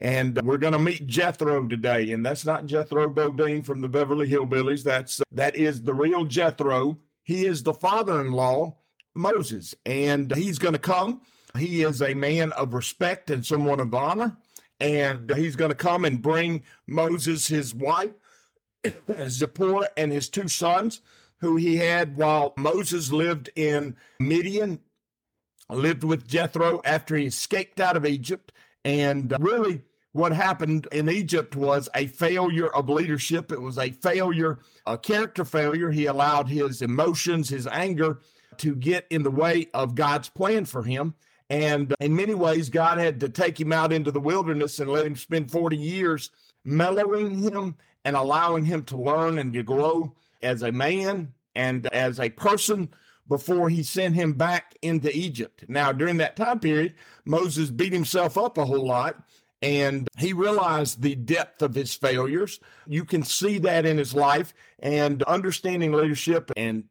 And we're going to meet Jethro today, and that's not Jethro Bodine from the Beverly Hillbillies. That's that is the real Jethro. He is the father-in-law Moses, and he's going to come. He is a man of respect and someone of honor, and he's going to come and bring Moses his wife Zipporah and his two sons, who he had while Moses lived in Midian, lived with Jethro after he escaped out of Egypt. And uh, really, what happened in Egypt was a failure of leadership. It was a failure, a character failure. He allowed his emotions, his anger to get in the way of God's plan for him. And uh, in many ways, God had to take him out into the wilderness and let him spend 40 years mellowing him and allowing him to learn and to grow as a man and as a person before he sent him back into Egypt. Now, during that time period, Moses beat himself up a whole lot and he realized the depth of his failures. You can see that in his life and understanding leadership and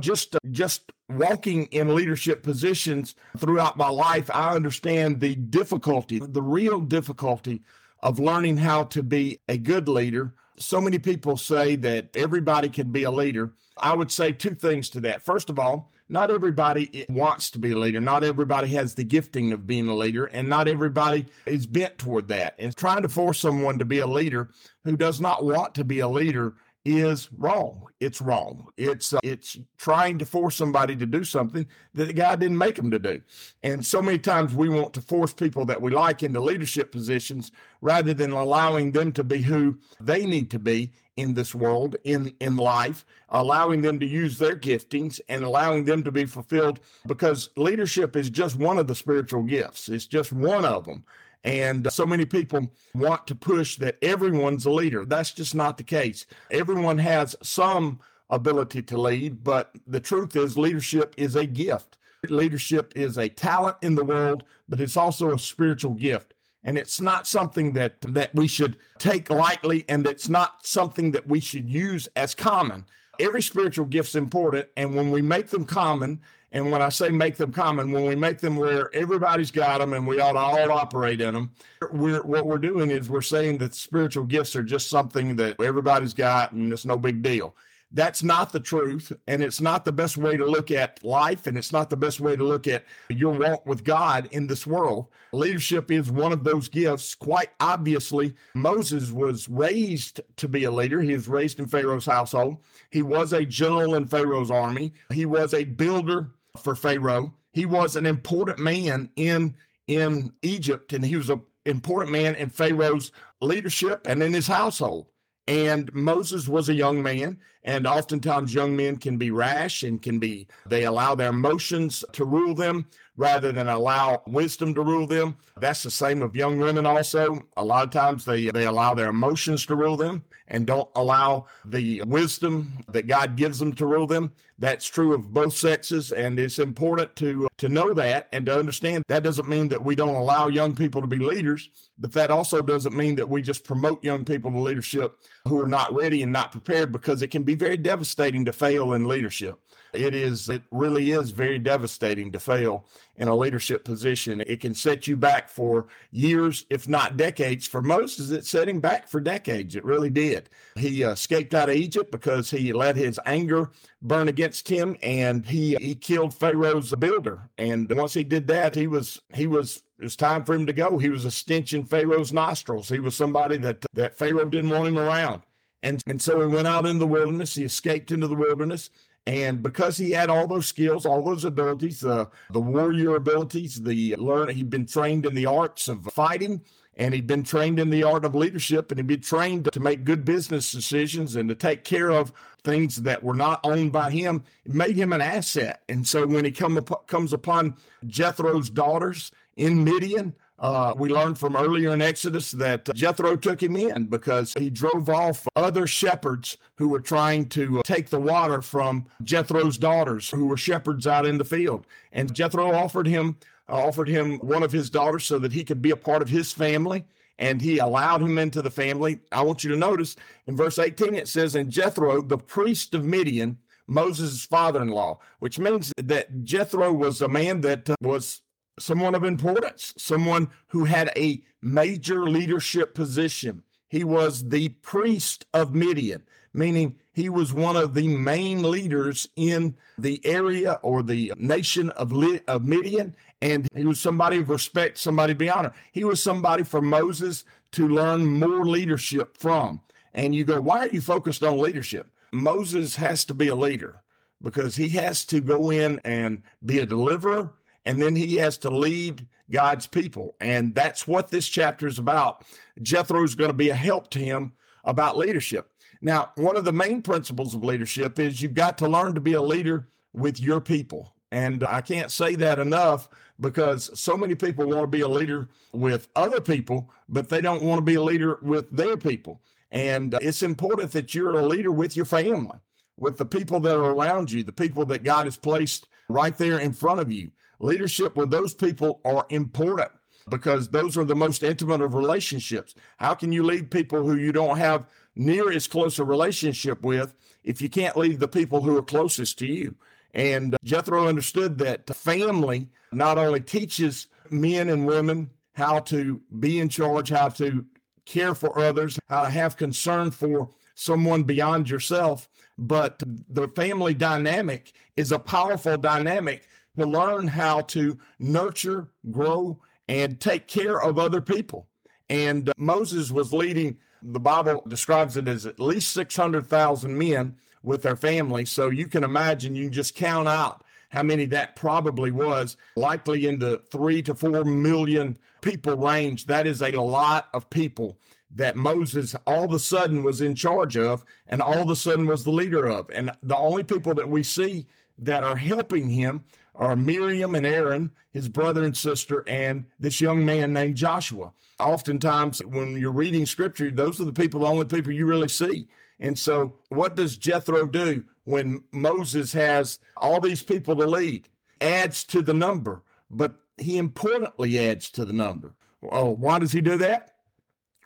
just just walking in leadership positions throughout my life i understand the difficulty the real difficulty of learning how to be a good leader. So many people say that everybody can be a leader. I would say two things to that. First of all, not everybody wants to be a leader. Not everybody has the gifting of being a leader, and not everybody is bent toward that. And trying to force someone to be a leader who does not want to be a leader is wrong. It's wrong. It's uh, it's trying to force somebody to do something that God didn't make them to do. And so many times we want to force people that we like into leadership positions rather than allowing them to be who they need to be in this world, in in life, allowing them to use their giftings and allowing them to be fulfilled because leadership is just one of the spiritual gifts. It's just one of them. And so many people want to push that everyone's a leader. That's just not the case. Everyone has some ability to lead, but the truth is, leadership is a gift. Leadership is a talent in the world, but it's also a spiritual gift. And it's not something that, that we should take lightly, and it's not something that we should use as common. Every spiritual gift's important, and when we make them common and when I say make them common, when we make them where everybody's got them and we ought to all operate in them, we're, what we're doing is we're saying that spiritual gifts are just something that everybody's got and it's no big deal. That's not the truth. And it's not the best way to look at life. And it's not the best way to look at your walk with God in this world. Leadership is one of those gifts. Quite obviously, Moses was raised to be a leader. He was raised in Pharaoh's household. He was a general in Pharaoh's army. He was a builder for Pharaoh. He was an important man in in Egypt, and he was an important man in Pharaoh's leadership and in his household. And Moses was a young man, and oftentimes young men can be rash and can be, they allow their emotions to rule them rather than allow wisdom to rule them. That's the same of young women also. A lot of times they, they allow their emotions to rule them and don't allow the wisdom that God gives them to rule them. That's true of both sexes, and it's important to to know that and to understand that doesn't mean that we don't allow young people to be leaders, but that also doesn't mean that we just promote young people to leadership who are not ready and not prepared because it can be very devastating to fail in leadership. It is, it really is very devastating to fail in a leadership position. It can set you back for years, if not decades. For Moses, it set him back for decades. It really did. He uh, escaped out of Egypt because he let his anger burn against him and he, he killed Pharaoh's builder. And once he did that, he was, he was, it was time for him to go. He was a stench in Pharaoh's nostrils. He was somebody that, that Pharaoh didn't want him around. And, and so he went out in the wilderness. He escaped into the wilderness. And because he had all those skills, all those abilities, uh, the warrior abilities, the learn, he'd been trained in the arts of fighting and he'd been trained in the art of leadership and he'd been trained to make good business decisions and to take care of things that were not owned by him it made him an asset and so when he come up, comes upon jethro's daughters in midian uh, we learned from earlier in Exodus that Jethro took him in because he drove off other shepherds who were trying to take the water from Jethro's daughters, who were shepherds out in the field. And Jethro offered him offered him one of his daughters so that he could be a part of his family and he allowed him into the family. I want you to notice in verse 18 it says, And Jethro, the priest of Midian, Moses' father in law, which means that Jethro was a man that uh, was someone of importance, someone who had a major leadership position. He was the priest of Midian, meaning he was one of the main leaders in the area or the nation of, of Midian, and he was somebody of respect, somebody to be honored. He was somebody for Moses to learn more leadership from. And you go, why are you focused on leadership? Moses has to be a leader because he has to go in and be a deliverer, and then he has to lead God's people. And that's what this chapter is about. Jethro is going to be a help to him about leadership. Now, one of the main principles of leadership is you've got to learn to be a leader with your people. And I can't say that enough because so many people want to be a leader with other people, but they don't want to be a leader with their people. And it's important that you're a leader with your family, with the people that are around you, the people that God has placed right there in front of you. Leadership with those people are important because those are the most intimate of relationships. How can you lead people who you don't have near as close a relationship with if you can't lead the people who are closest to you? And Jethro understood that family not only teaches men and women how to be in charge, how to care for others, how to have concern for someone beyond yourself, but the family dynamic is a powerful dynamic to learn how to nurture, grow, and take care of other people. And uh, Moses was leading, the Bible describes it as at least 600,000 men with their family. So you can imagine, you can just count out how many that probably was, likely in the three to four million people range. That is a lot of people that Moses all of a sudden was in charge of and all of a sudden was the leader of. And the only people that we see that are helping him are Miriam and Aaron, his brother and sister, and this young man named Joshua. Oftentimes, when you're reading scripture, those are the people, the only people you really see. And so, what does Jethro do when Moses has all these people to lead? Adds to the number, but he importantly adds to the number. Oh, why does he do that?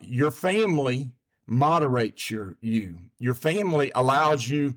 Your family moderates your you. Your family allows you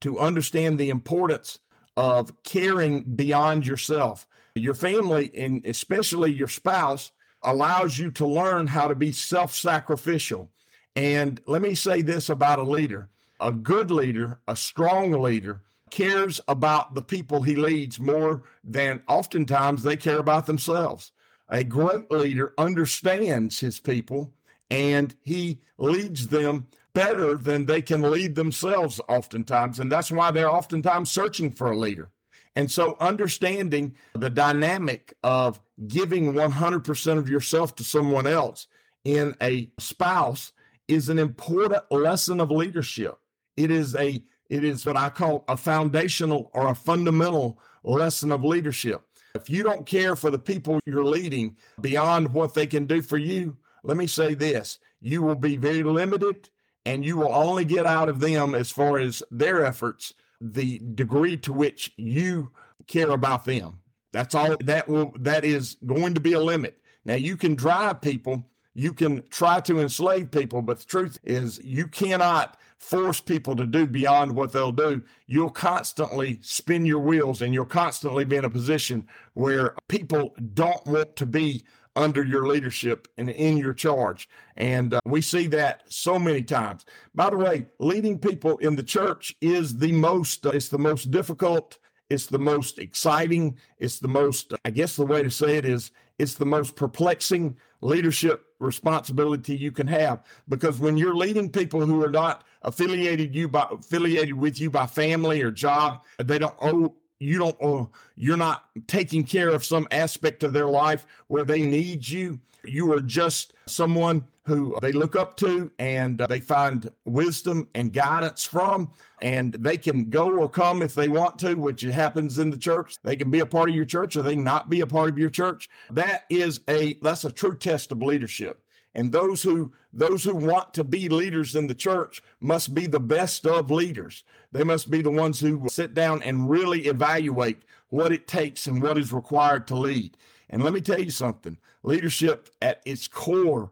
to understand the importance of caring beyond yourself. Your family, and especially your spouse, allows you to learn how to be self sacrificial. And let me say this about a leader a good leader, a strong leader, cares about the people he leads more than oftentimes they care about themselves. A great leader understands his people and he leads them better than they can lead themselves oftentimes. And that's why they're oftentimes searching for a leader. And so understanding the dynamic of giving 100% of yourself to someone else in a spouse is an important lesson of leadership. It is a it is what I call a foundational or a fundamental lesson of leadership. If you don't care for the people you're leading beyond what they can do for you, let me say this, you will be very limited and you will only get out of them as far as their efforts the degree to which you care about them. That's all that will that is going to be a limit. Now you can drive people you can try to enslave people but the truth is you cannot force people to do beyond what they'll do. You'll constantly spin your wheels and you'll constantly be in a position where people don't want to be under your leadership and in your charge. And uh, we see that so many times. By the way, leading people in the church is the most, uh, it's the most difficult, it's the most exciting, it's the most, I guess the way to say it is, it's the most perplexing leadership responsibility you can have because when you're leading people who are not affiliated you by affiliated with you by family or job they don't owe you don't owe, you're not taking care of some aspect of their life where they need you. You are just someone who they look up to and uh, they find wisdom and guidance from and they can go or come if they want to which happens in the church. They can be a part of your church or they not be a part of your church. That is a that's a true test of leadership and those who those who want to be leaders in the church must be the best of leaders they must be the ones who will sit down and really evaluate what it takes and what is required to lead and let me tell you something leadership at its core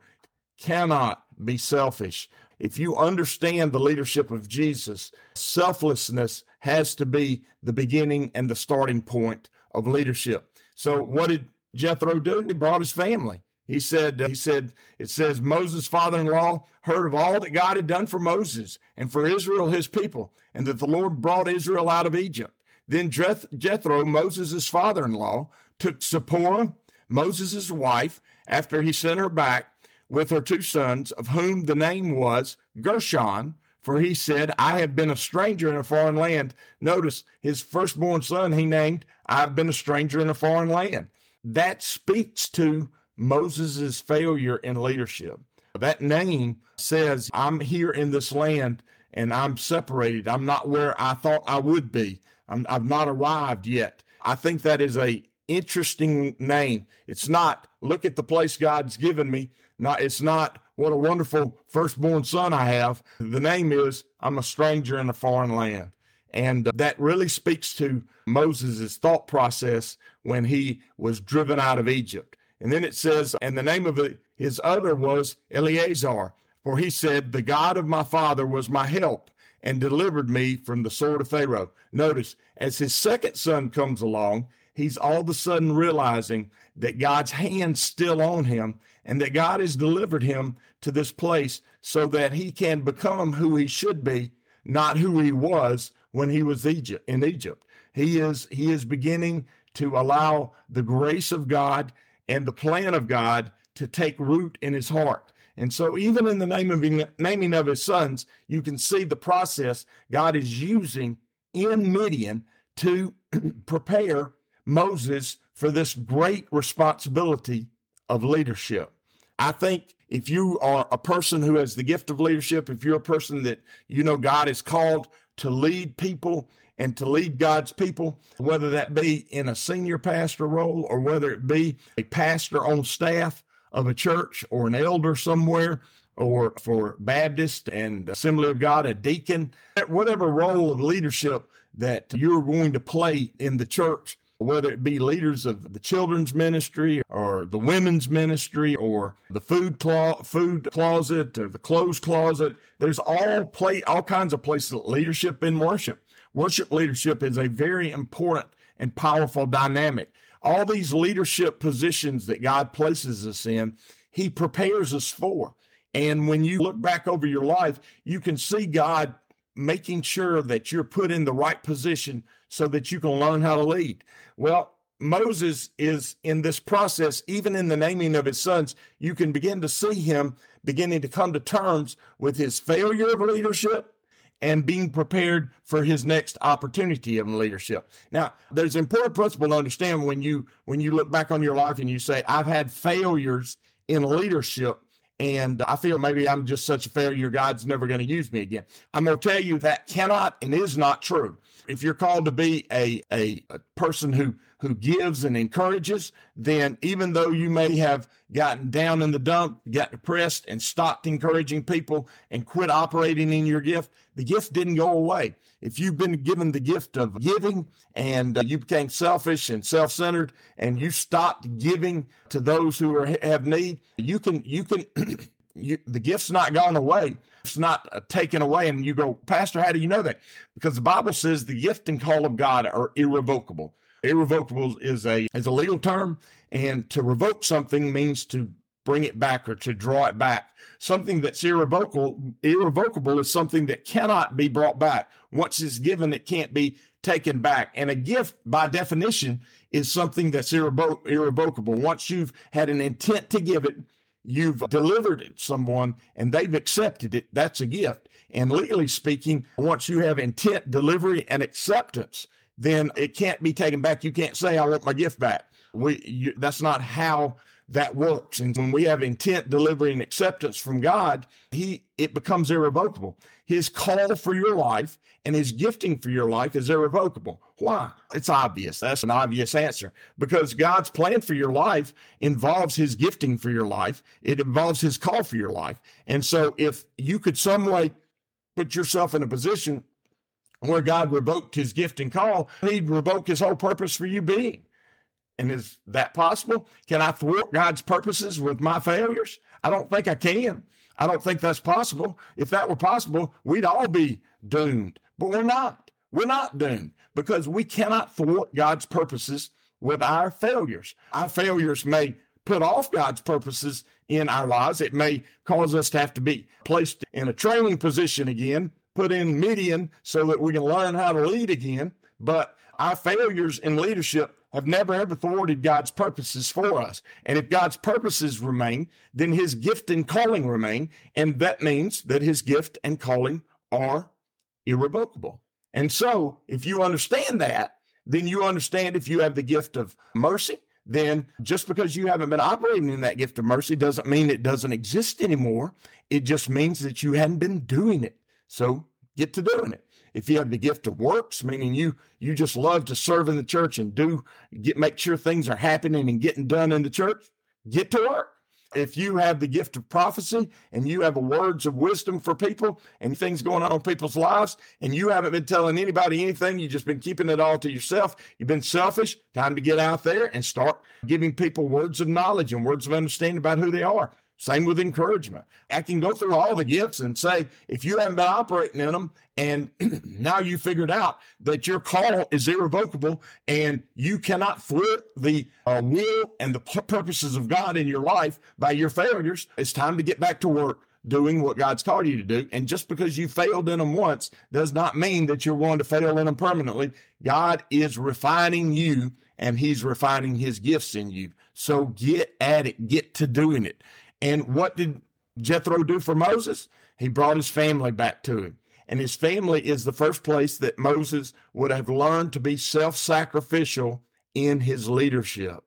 cannot be selfish. If you understand the leadership of Jesus, selflessness has to be the beginning and the starting point of leadership. So, what did Jethro do? He brought his family. He said, uh, he said, it says Moses' father-in-law heard of all that God had done for Moses and for Israel, his people, and that the Lord brought Israel out of Egypt. Then Jethro, Moses' father-in-law, took Zipporah, Moses' wife, after he sent her back with her two sons, of whom the name was Gershom, for he said, I have been a stranger in a foreign land. Notice his firstborn son he named, I've been a stranger in a foreign land. That speaks to Moses' failure in leadership. That name says, I'm here in this land and I'm separated. I'm not where I thought I would be. i have not arrived yet. I think that is a interesting name. It's not look at the place God's given me. Not it's not what a wonderful firstborn son I have. The name is I'm a stranger in a foreign land. And that really speaks to Moses' thought process when he was driven out of Egypt. And then it says, and the name of his other was Eleazar, for he said, The God of my father was my help and delivered me from the sword of Pharaoh. Notice, as his second son comes along, he's all of a sudden realizing that God's hand's still on him and that God has delivered him to this place so that he can become who he should be, not who he was when he was Egypt in Egypt. He is he is beginning to allow the grace of God and the plan of God to take root in his heart. And so, even in the name of naming of his sons, you can see the process God is using in Midian to prepare Moses for this great responsibility of leadership. I think if you are a person who has the gift of leadership, if you're a person that you know God is called to lead people and to lead God's people, whether that be in a senior pastor role or whether it be a pastor on staff of a church or an elder somewhere, or for Baptist and Assembly of God, a deacon, whatever role of leadership that you're going to play in the church, whether it be leaders of the children's ministry or the women's ministry or the food clo- food closet or the clothes closet. There's all play all kinds of places of leadership in worship. Worship leadership is a very important and powerful dynamic. All these leadership positions that God places us in, He prepares us for. And when you look back over your life, you can see God making sure that you're put in the right position so that you can learn how to lead. Well, Moses is in this process, even in the naming of his sons, you can begin to see him beginning to come to terms with his failure of leadership and being prepared for his next opportunity of leadership. Now, there's an important principle to understand when you when you look back on your life and you say, I've had failures in leadership and I feel maybe I'm just such a failure, God's never going to use me again. I'm going to tell you that cannot and is not true. If you're called to be a, a, a person who who gives and encourages, then even though you may have gotten down in the dump, got depressed, and stopped encouraging people and quit operating in your gift, the gift didn't go away. If you've been given the gift of giving and uh, you became selfish and self-centered and you stopped giving to those who are, have need, you can you can you, the gift's not gone away. It's not uh, taken away. And you go, Pastor, how do you know that? Because the Bible says the gift and call of God are irrevocable. Irrevocable is a is a legal term, and to revoke something means to bring it back or to draw it back. Something that's irrevocable irrevocable is something that cannot be brought back. Once it's given, it can't be taken back. And a gift, by definition, is something that's irrevo- irrevocable. Once you've had an intent to give it, you've delivered it to someone and they've accepted it, that's a gift. And legally speaking, once you have intent, delivery, and acceptance, then it can't be taken back. You can't say, I want my gift back. We, you, that's not how that works. And when we have intent, delivery, and acceptance from God, He it becomes irrevocable. His call for your life and his gifting for your life is irrevocable. Why? It's obvious. That's an obvious answer. Because God's plan for your life involves his gifting for your life. It involves his call for your life. And so if you could some way put yourself in a position where God revoked his gift and call, he'd revoke his whole purpose for you being. And is that possible? Can I thwart God's purposes with my failures? I don't think I can. I don't think that's possible. If that were possible, we'd all be doomed. But we're not. We're not doomed because we cannot thwart God's purposes with our failures. Our failures may put off God's purposes in our lives. It may cause us to have to be placed in a training position again, put in Midian so that we can learn how to lead again. But our failures in leadership have never ever thwarted God's purposes for us. And if God's purposes remain, then his gift and calling remain. And that means that his gift and calling are irrevocable. And so if you understand that, then you understand if you have the gift of mercy, then just because you haven't been operating in that gift of mercy doesn't mean it doesn't exist anymore. It just means that you hadn't been doing it. So get to doing it if you have the gift of works, meaning you you just love to serve in the church and do get make sure things are happening and getting done in the church, get to work. If you have the gift of prophecy and you have words of wisdom for people and things going on in people's lives, and you haven't been telling anybody anything, you've just been keeping it all to yourself, you've been selfish, time to get out there and start giving people words of knowledge and words of understanding about who they are. Same with encouragement. I can go through all the gifts and say, if you haven't been operating in them and now you figured out that your call is irrevocable and you cannot thwart the uh, will and the purposes of God in your life by your failures, it's time to get back to work doing what God's called you to do. And just because you failed in them once does not mean that you're going to fail in them permanently. God is refining you and he's refining his gifts in you. So get at it, get to doing it. And what did Jethro do for Moses? He brought his family back to him. And his family is the first place that Moses would have learned to be self sacrificial in his leadership.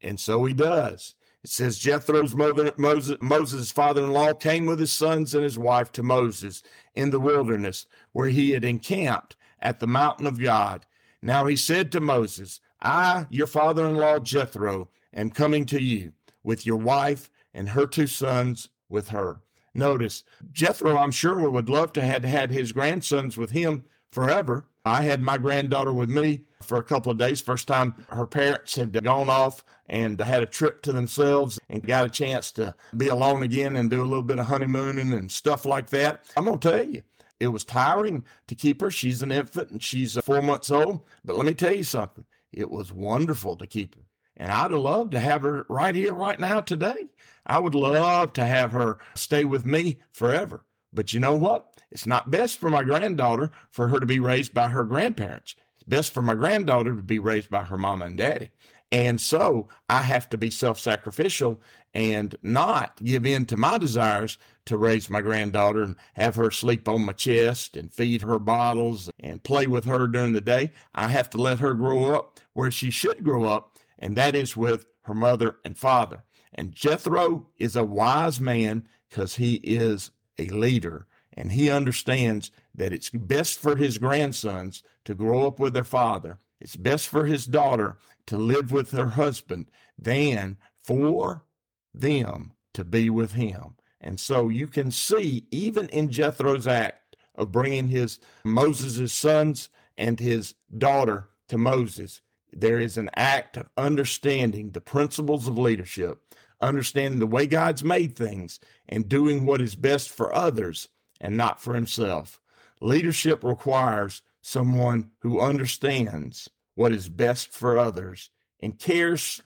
And so he does. It says Jethro's mother, Moses, Moses' father in law came with his sons and his wife to Moses in the wilderness, where he had encamped at the mountain of God. Now he said to Moses, I, your father in law Jethro, am coming to you with your wife and her two sons with her. Notice, Jethro, I'm sure, would love to have had his grandsons with him forever. I had my granddaughter with me for a couple of days. First time her parents had gone off and had a trip to themselves and got a chance to be alone again and do a little bit of honeymooning and stuff like that. I'm going to tell you, it was tiring to keep her. She's an infant and she's four months old. But let me tell you something, it was wonderful to keep her. And I'd loved to have her right here, right now, today. I would love to have her stay with me forever. But you know what? It's not best for my granddaughter for her to be raised by her grandparents. It's best for my granddaughter to be raised by her mama and daddy. And so I have to be self sacrificial and not give in to my desires to raise my granddaughter and have her sleep on my chest and feed her bottles and play with her during the day. I have to let her grow up where she should grow up and that is with her mother and father. And Jethro is a wise man because he is a leader and he understands that it's best for his grandsons to grow up with their father. It's best for his daughter to live with her husband than for them to be with him. And so you can see, even in Jethro's act of bringing his Moses' sons and his daughter to Moses, there is an act of understanding the principles of leadership, understanding the way God's made things, and doing what is best for others and not for himself. Leadership requires someone who understands what is best for others and cares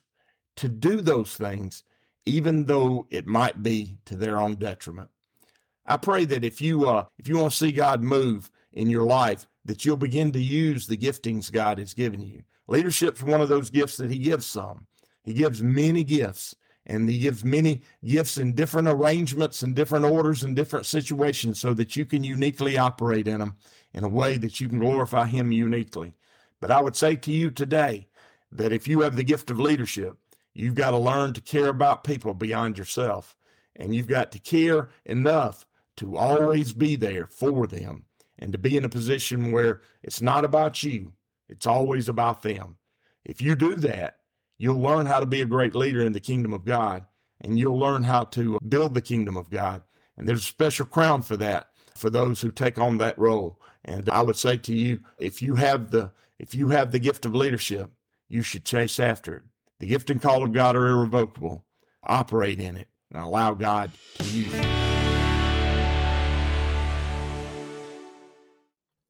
to do those things, even though it might be to their own detriment. I pray that if you uh, if you want to see God move in your life, that you'll begin to use the giftings God has given you. Leadership's one of those gifts that he gives some. He gives many gifts, And he gives many gifts in different arrangements and different orders and different situations so that you can uniquely operate in them in a way that you can glorify him uniquely. But I would say to you today that if you have the gift of leadership, you've got to learn to care about people beyond yourself. And you've got to care enough to always be there for them and to be in a position where it's not about you, it's always about them. If you do that, you'll learn how to be a great leader in the kingdom of God and you'll learn how to build the kingdom of God. And there's a special crown for that for those who take on that role. And I would say to you, if you have the if you have the gift of leadership, you should chase after it. The gift and call of God are irrevocable. Operate in it and allow God to use you.